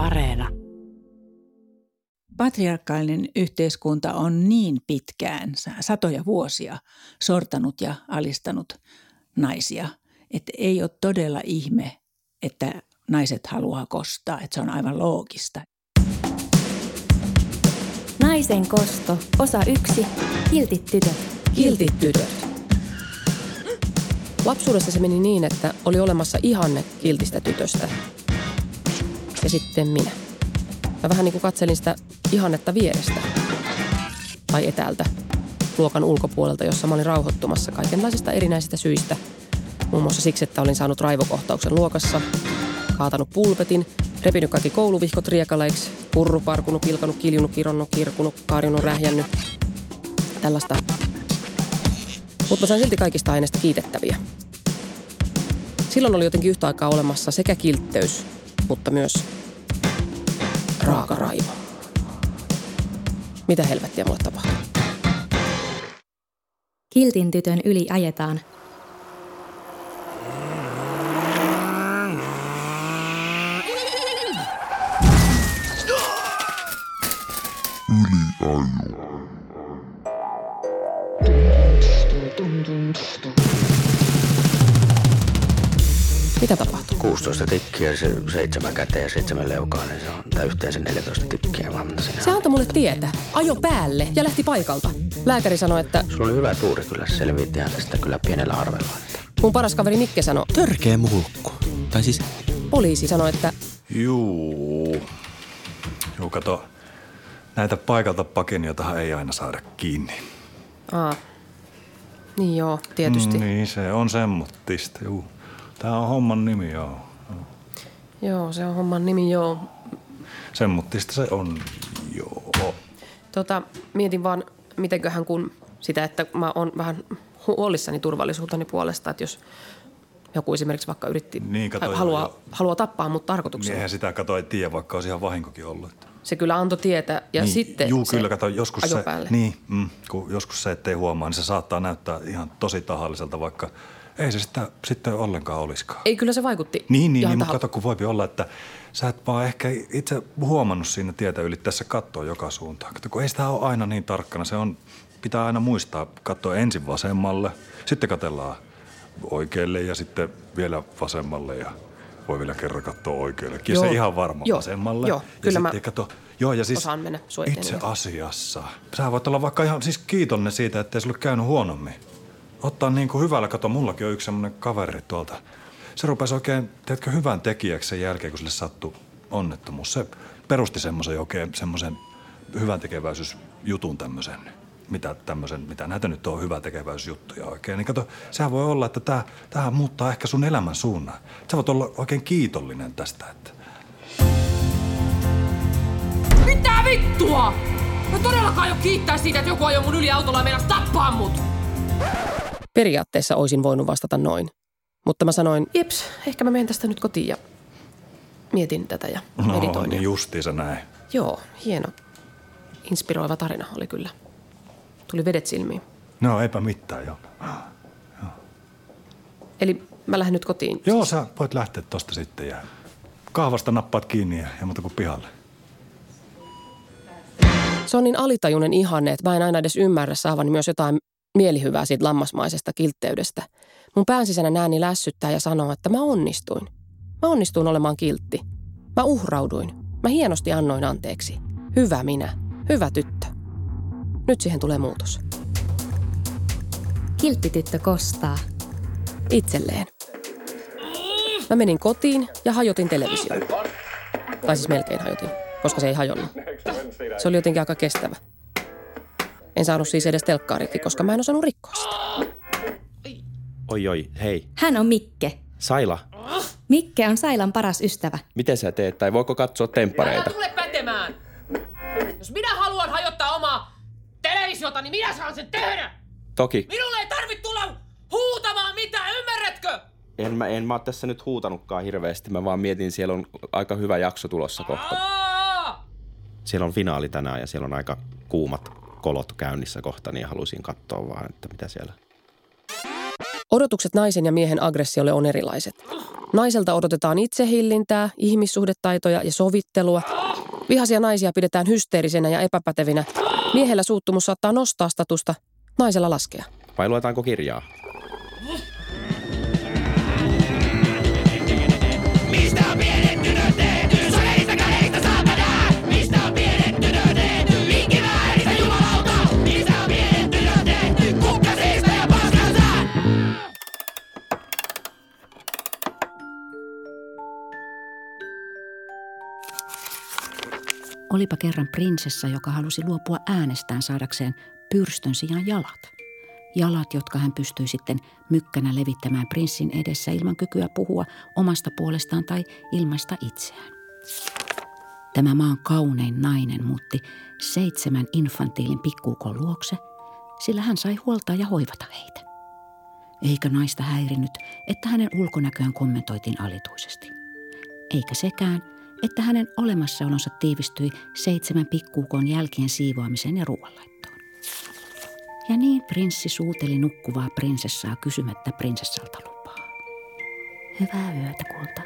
Areena. Patriarkaalinen yhteiskunta on niin pitkään, satoja vuosia, sortanut ja alistanut naisia, että ei ole todella ihme, että naiset haluaa kostaa, että se on aivan loogista. Naisen kosto, osa yksi, kiltit tytöt. Kiltit tytöt. Lapsuudessa se meni niin, että oli olemassa ihanne kiltistä tytöstä. Ja sitten minä. Mä vähän niin kuin katselin sitä ihannetta vierestä. Tai etäältä. Luokan ulkopuolelta, jossa mä olin rauhoittumassa kaikenlaisista erinäisistä syistä. Muun muassa siksi, että olin saanut raivokohtauksen luokassa, kaatanut pulpetin, repinyt kaikki kouluvihkot riekaleiksi, purru, parkunut, pilkanut, kiljunut, kironnut, kirkunut, kaarjunut, rähjännyt. Tällaista. Mutta sain silti kaikista aineista kiitettäviä. Silloin oli jotenkin yhtä aikaa olemassa sekä kiltteys, mutta myös raaka raivo. Mitä helvettiä mulle tapahtui? Kiltin tytön yli ajetaan. Mitä tapahtui? 16 tikkiä, se seitsemän käteen ja seitsemän leukaa, niin se on tää yhteensä 14 tikkiä vaan. Se antoi mulle tietä, ajo päälle ja lähti paikalta. Lääkäri sanoi, että Sulla oli hyvä tuuri kyllä, se selviit ihan tästä kyllä pienellä arvella. Että. mun paras kaveri Mikke sanoi, Törkeä mulkku. Tai siis poliisi sanoi, että Juu. Juu, kato. Näitä paikalta pakeniotahan ei aina saada kiinni. Aa. Niin joo, tietysti. Mm, niin, se on semmottista, juu. Tää on homman nimi, joo. Joo, se on homman nimi, joo. Semmottista se on, joo. Tota, mietin vaan, mitenköhän kun sitä, että mä oon vähän huolissani turvallisuuteni puolesta, että jos joku esimerkiksi vaikka yritti, Niin, kato, tai joo, haluaa, joo. haluaa tappaa mut Niin tarkoituksella. eihän sitä kato ei tiedä, vaikka olisi ihan vahinkokin ollut. Se kyllä antoi tietä ja niin, sitten Juu, se kyllä, kato, joskus se, päälle. niin, mm, kun joskus se, ettei huomaa, niin se saattaa näyttää ihan tosi tahalliselta, vaikka ei se sitä sitten ollenkaan olisikaan. Ei, kyllä se vaikutti. Niin, niin, niin mutta kato, kun voipi olla, että sä et vaan ehkä itse huomannut siinä tietä ylittäessä katsoa joka suuntaan. Kato, kun ei sitä ole aina niin tarkkana. Se on, pitää aina muistaa katsoa ensin vasemmalle, sitten katellaan oikealle ja sitten vielä vasemmalle ja voi vielä kerran katsoa oikeallekin. Joo. Se ihan varma Joo. vasemmalle. Joo, ja kyllä sitten mä kato, joo, ja siis osaan mennä itse asiassa. Sä voit olla vaikka ihan siis kiitollinen siitä, ettei sulle käynyt huonommin. Ottaa niin kuin hyvällä, kato, mullakin on yksi semmoinen kaveri tuolta. Se rupesi oikein, teetkö, hyvän tekijäksi sen jälkeen, kun sille sattui onnettomuus. Se perusti semmoisen oikein semmoisen hyvän tekeväisyysjutun tämmöisen. Mitä tämmöisen, mitä näitä nyt on hyvä tekeväisyysjuttuja oikein. Niin kato, sehän voi olla, että tämä, muuttaa ehkä sun elämän suunnan. Sä voit olla oikein kiitollinen tästä, että Mitä vittua? Mä todellakaan jo kiittää siitä, että joku ajoi mun yli autolla ja tappaa mut. Periaatteessa olisin voinut vastata noin. Mutta mä sanoin, jeps, ehkä mä menen tästä nyt kotiin ja mietin tätä ja no, meditoin. niin ja- justiinsa näin. Joo, hieno. Inspiroiva tarina oli kyllä. Tuli vedet silmiin. No eipä mitään, joo. Eli mä lähden nyt kotiin. Joo, sä voit lähteä tosta sitten ja kahvasta nappaat kiinni ja, ja muuta kuin pihalle. Se on niin alitajuinen ihanne, että mä en aina edes ymmärrä saavani myös jotain mielihyvää siitä lammasmaisesta kiltteydestä. Mun pään sisäinen ääni lässyttää ja sanoo, että mä onnistuin. Mä onnistuin olemaan kiltti. Mä uhrauduin. Mä hienosti annoin anteeksi. Hyvä minä. Hyvä tyttö. Nyt siihen tulee muutos. Kiltti tyttö kostaa. Itselleen. Mä menin kotiin ja hajotin television. Tai siis melkein hajotin, koska se ei hajonnut. Se oli jotenkin aika kestävä. En saanut siis edes telkkaa rikki, koska mä en osannut rikkoa sitä. Oi oi, hei. Hän on Mikke. Saila, Mikke on Sailan paras ystävä. miten sä teet tai voiko katsoa Älä temppareita? tule pätemään. Jos minä haluan hajottaa omaa televisiota, niin minä saan sen tehdä. Toki. Minulle ei tarvitse tulla huutamaan mitään, ymmärrätkö? En mä, en mä oo tässä nyt huutanutkaan hirveästi. Mä vaan mietin, siellä on aika hyvä jakso tulossa kohta. Aa! Siellä on finaali tänään ja siellä on aika kuumat kolot käynnissä kohta, niin halusin katsoa vaan, että mitä siellä Odotukset naisen ja miehen aggressiolle on erilaiset. Naiselta odotetaan itsehillintää, ihmissuhdetaitoja ja sovittelua. Vihaisia naisia pidetään hysteerisenä ja epäpätevinä. Miehellä suuttumus saattaa nostaa statusta, naisella laskea. Vai luetaanko kirjaa? Olipa kerran prinsessa, joka halusi luopua äänestään saadakseen pyrstön sijaan jalat. Jalat, jotka hän pystyi sitten mykkänä levittämään prinssin edessä ilman kykyä puhua omasta puolestaan tai ilmaista itseään. Tämä maan kaunein nainen muutti seitsemän infantiilin pikkuukon luokse, sillä hän sai huoltaa ja hoivata heitä. Eikä naista häirinyt, että hänen ulkonäköään kommentoitiin alituisesti. Eikä sekään, että hänen olemassaolonsa tiivistyi seitsemän pikkuukon jälkien siivoamiseen ja ruoanlaittoon. Ja niin prinssi suuteli nukkuvaa prinsessaa kysymättä prinsessalta lupaa. Hyvää yötä, kulta.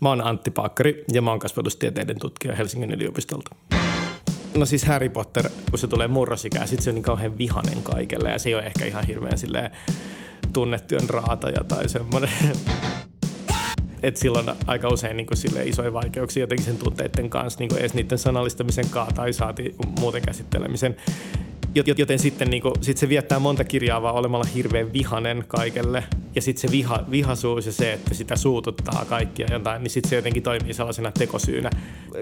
Mä oon Antti Paakkari ja mä oon kasvatustieteiden tutkija Helsingin yliopistolta. No siis Harry Potter, kun se tulee murrosikään, sit se on niin kauhean vihanen kaikelle ja se ei ole ehkä ihan hirveän silleen raataja tai semmoinen. Et silloin aika usein niin sille isoja vaikeuksia jotenkin sen tunteiden kanssa, niin edes niiden sanallistamisen kaa tai saati muuten käsittelemisen. Joten sitten niin kuin, sit se viettää monta kirjaa vaan olemalla hirveän vihanen kaikelle. Ja sitten se viha, vihaisuus ja se, että sitä suututtaa kaikkia jotain, niin sitten se jotenkin toimii sellaisena tekosyynä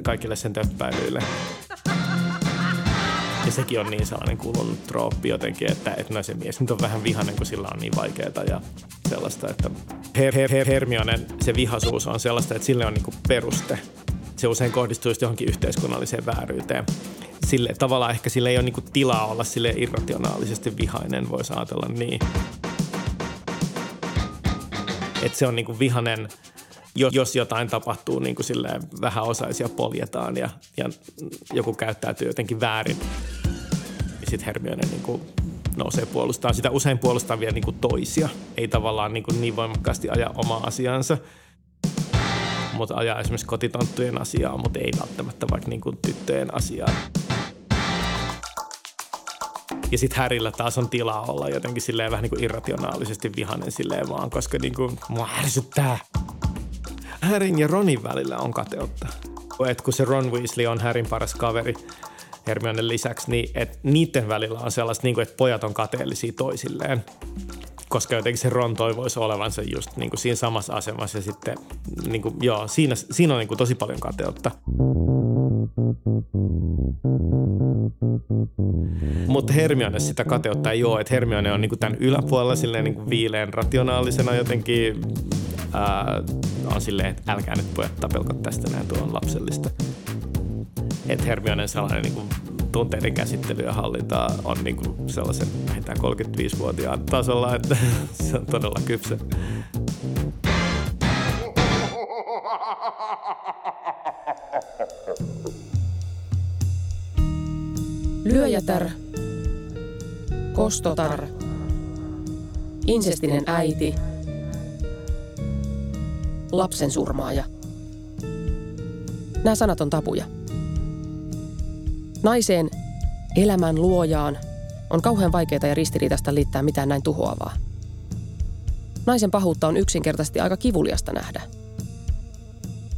kaikille sen töppäilyille. Sekin on niin sellainen kulunut trooppi jotenkin, että, että no se mies nyt on vähän vihanen, kun sillä on niin vaikeaa ja sellaista, että her, her, her, Hermionen, se vihaisuus on sellaista, että sille on niin peruste. Se usein kohdistuu just johonkin yhteiskunnalliseen vääryyteen. Sille, tavallaan ehkä sille ei ole niin tilaa olla sille irrationaalisesti vihainen, voisi ajatella niin. Että se on niin vihanen, jos jotain tapahtuu niin kuin silleen vähäosaisia poljetaan ja, ja joku käyttäytyy jotenkin väärin. Sitten Hermione niin kuin nousee puolustaa sitä. Usein puolustaa vielä niin kuin toisia. Ei tavallaan niin, kuin niin voimakkaasti aja omaa asiansa, mutta ajaa esimerkiksi kotitonttujen asiaa, mutta ei välttämättä vaikka niin kuin tyttöjen asiaa. Ja sitten Härillä taas on tilaa olla jotenkin silleen vähän niin kuin irrationaalisesti vihanen silleen vaan, koska niin kuin mua ärsyttää. Härin ja Ronin välillä on kateutta. Et kun se Ron Weasley on Härin paras kaveri Hermionen lisäksi, niin et niiden välillä on sellaista, niin kuin, että pojat on kateellisia toisilleen koska jotenkin se Ron toivoisi olevansa just niin kuin siinä samassa asemassa ja sitten niin kuin, joo, siinä, siinä on niin kuin tosi paljon kateutta. Mutta Hermione sitä kateutta ei ole, että Hermione on niin kuin tämän yläpuolella silleen niin kuin viileen rationaalisena jotenkin ää, on silleen, että älkää nyt pojat tapelko tästä näin, tuo on lapsellista. Että Hermionen sellainen niin kuin tunteiden käsittely ja hallinta on niin kuin sellaisen vähintään 35-vuotiaan tasolla, että se on todella kypsä. Lyöjätär, kostotar, insestinen äiti, lapsen surmaaja. Nämä sanat on tapuja. Naiseen, elämän luojaan, on kauhean vaikeaa ja ristiriitaista liittää mitään näin tuhoavaa. Naisen pahuutta on yksinkertaisesti aika kivuliasta nähdä.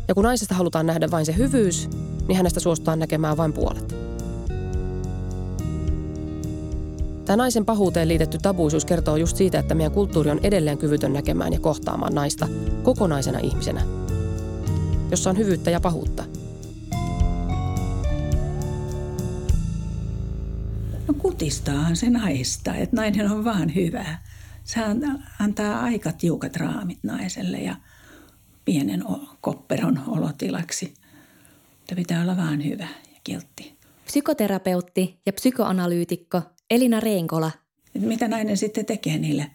Ja kun naisesta halutaan nähdä vain se hyvyys, niin hänestä suostutaan näkemään vain puolet. Tämä naisen pahuuteen liitetty tabuisuus kertoo just siitä, että meidän kulttuuri on edelleen kyvytön näkemään ja kohtaamaan naista kokonaisena ihmisenä, jossa on hyvyyttä ja pahuutta – No kutistaahan se naista, että nainen on vaan hyvä. Se antaa aika tiukat raamit naiselle ja pienen kopperon olotilaksi. Mutta pitää olla vaan hyvä ja kiltti. Psykoterapeutti ja psykoanalyytikko Elina Reenkola. Mitä nainen sitten tekee niille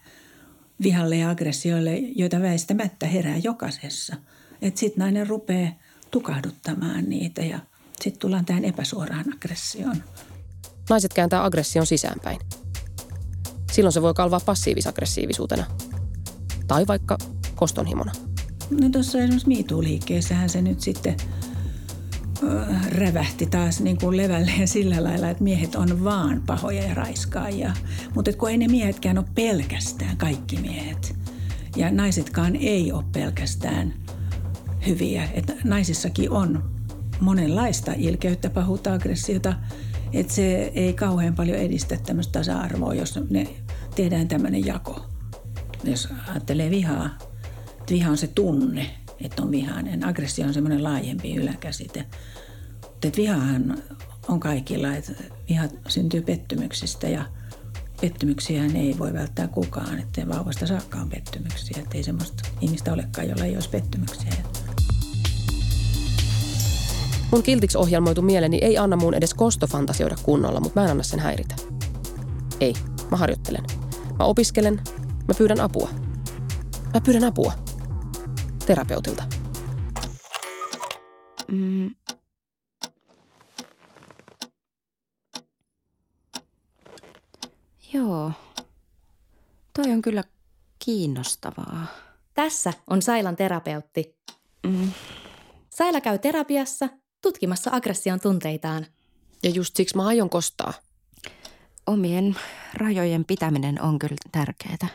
vihalle ja aggressioille, joita väistämättä herää jokaisessa. Että sitten nainen rupeaa tukahduttamaan niitä ja sitten tullaan tähän epäsuoraan aggressioon. Naiset kääntää aggression sisäänpäin. Silloin se voi kalvaa passiivis-aggressiivisuutena. Tai vaikka kostonhimona. No tuossa esimerkiksi MeToo-liikkeessähän se nyt sitten äh, rävähti taas niin kuin levälleen sillä lailla, että miehet on vaan pahoja ja raiskaajia. Mutta kun ei ne miehetkään ole pelkästään, kaikki miehet. Ja naisetkaan ei ole pelkästään hyviä. Että naisissakin on monenlaista ilkeyttä, pahuutta, aggressiota. Että se ei kauhean paljon edistä tämmöistä tasa-arvoa, jos ne tehdään tämmöinen jako. Jos ajattelee vihaa, että viha on se tunne, että on vihainen. Aggressio on semmoinen laajempi yläkäsite. Että vihahan on kaikilla, että viha syntyy pettymyksistä ja pettymyksiä ei voi välttää kukaan. Että vauvasta saakka on pettymyksiä. Että ei semmoista ihmistä olekaan, jolla ei olisi pettymyksiä. Mun kiltiksi ohjelmoitu mieleni ei anna mun edes kostofantasioida kunnolla, mutta mä en anna sen häiritä. Ei, mä harjoittelen. Mä opiskelen, mä pyydän apua. Mä pyydän apua. Terapeutilta. Mm. Joo. Toi on kyllä kiinnostavaa. Tässä on Sailan terapeutti. Mm. Saila käy terapiassa tutkimassa aggression tunteitaan. Ja just siksi mä aion kostaa. Omien rajojen pitäminen on kyllä tärkeää.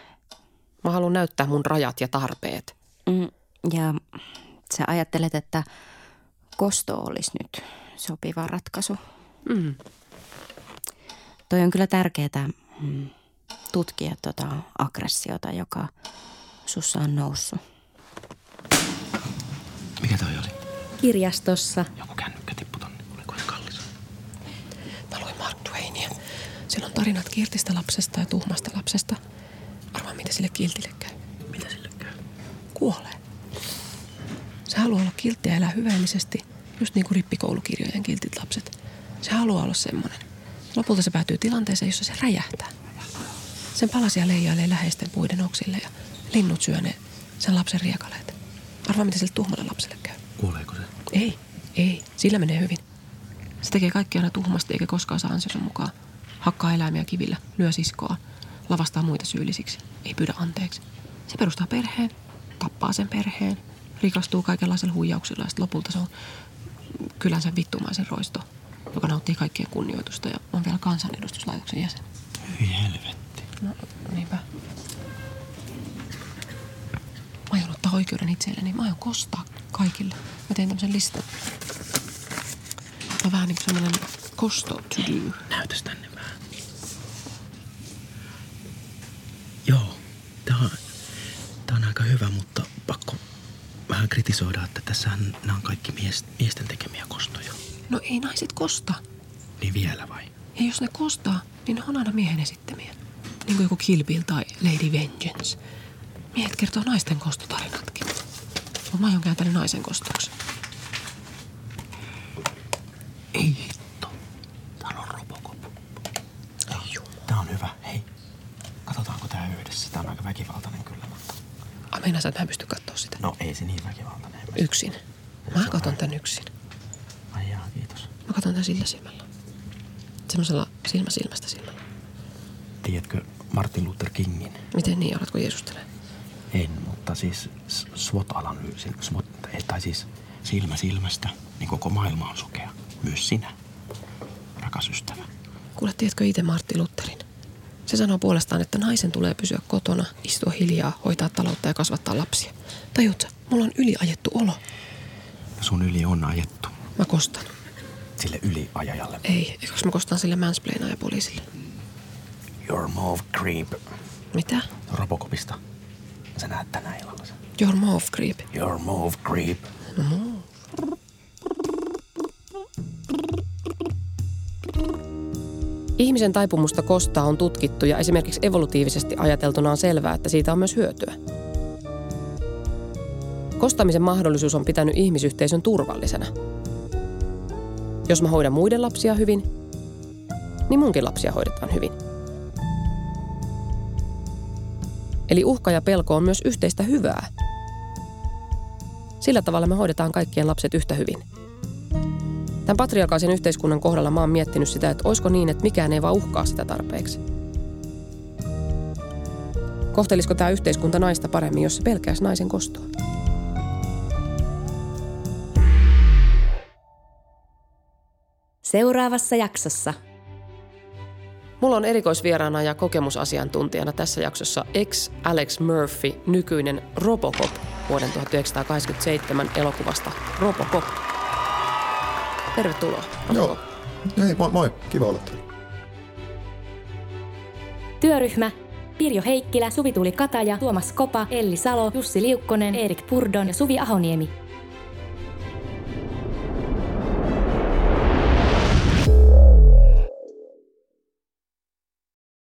Mä haluan näyttää mun rajat ja tarpeet. Mm. Ja sä ajattelet, että kosto olisi nyt sopiva ratkaisu. Mm. Toi on kyllä tärkeää mm, tutkia tota aggressiota, joka sussa on noussut. Mikä toi oli? Kirjastossa. Joku tarinat kiltistä lapsesta ja tuhmasta lapsesta. Arvaa, mitä sille kiltille käy. Mitä sille käy? Kuolee. Se haluaa olla kiltti ja elää hyvällisesti, just niin kuin rippikoulukirjojen kiltit lapset. Se haluaa olla semmoinen. Lopulta se päätyy tilanteeseen, jossa se räjähtää. Sen palasia leijailee läheisten puiden oksille ja linnut syö ne sen lapsen riekaleet. Arvaa, mitä sille tuhmalle lapselle käy. Kuoleeko se? Ei, ei. Sillä menee hyvin. Se tekee kaikki aina tuhmasti eikä koskaan saa ansionsa mukaan. Hakkaa eläimiä kivillä, lyö siskoa, lavastaa muita syyllisiksi. Ei pyydä anteeksi. Se perustaa perheen, tappaa sen perheen, rikastuu kaikenlaisilla huijauksilla ja sitten lopulta se on kylänsä vittumaisen roisto, joka nauttii kaikkien kunnioitusta ja on vielä kansanedustuslaitoksen jäsen. Hyi helvetti. No, niinpä. Mä aion ottaa oikeuden itselleni. Mä aion kostaa kaikille. Mä teen tämmöisen listan. Mä oon vähän niin kuin semmoinen kosto to do. Näytäs tänne vähän. Joo, tää on, tää on aika hyvä, mutta pakko vähän kritisoida, että tässähän nämä on kaikki mies, miesten tekemiä kostoja. No ei naiset kosta. Niin vielä vai? Ja jos ne kostaa, niin ne on aina miehen esittämiä. Niin kuin joku Kill Bill tai Lady Vengeance. Miehet kertoo naisten kostotarinatkin. Mä aion kääntää ne naisen kostoksi. Ei hitto. Täällä on Robocop. Ei jumala. Tää on hyvä. Hei, katsotaanko tää yhdessä. Tää on aika väkivaltainen kyllä, mutta... Meinaa sä, että mä en pysty katsoa sitä. No ei se niin väkivaltainen. Mä- Yksin. Mä katon tän yksin. Ai jaa, kiitos. Mä katon tän sillä silmällä. Semmoisella silmä silmästä silmällä. Tiedätkö Martin Luther Kingin? Miten niin, alatko Jeesustele? En, mutta siis s- SWOT-analyysin, SWOT, ei, tai siis silmä silmästä, niin koko maailma on sokea. Myös sinä, rakas ystävä. Kuule, tiedätkö itse Martti Lutherin? Se sanoo puolestaan, että naisen tulee pysyä kotona, istua hiljaa, hoitaa taloutta ja kasvattaa lapsia. Tajut sä, mulla on yliajettu olo. Sun yli on ajettu Mä kostan. sille yliajajalle. Ei, eikös mä kostan sille mansplainaaja poliisille? Your move creep. Mitä? Robocopista. Sä näet tänä illalla sen. Your move creep. Your move creep. Ihmisen taipumusta kostaa on tutkittu ja esimerkiksi evolutiivisesti ajateltuna on selvää, että siitä on myös hyötyä. Kostamisen mahdollisuus on pitänyt ihmisyhteisön turvallisena. Jos mä hoidan muiden lapsia hyvin, niin munkin lapsia hoidetaan hyvin. Eli uhka ja pelko on myös yhteistä hyvää. Sillä tavalla me hoidetaan kaikkien lapset yhtä hyvin. Tämän patriarkaalisen yhteiskunnan kohdalla mä oon miettinyt sitä, että olisiko niin, että mikään ei vaan uhkaa sitä tarpeeksi. Kohtelisiko tämä yhteiskunta naista paremmin, jos se pelkäisi naisen kostoa? Seuraavassa jaksossa. Mulla on erikoisvieraana ja kokemusasiantuntijana tässä jaksossa ex Alex Murphy, nykyinen Robocop vuoden 1987 elokuvasta Robocop. Tervetuloa. Joo. Hei, moi, moi. Kiva olla täällä. Työryhmä Pirjo Heikkilä, Suvi Tuuli Kataja, Tuomas Kopa, Elli Salo, Jussi Liukkonen, Erik Purdon ja Suvi Ahoniemi.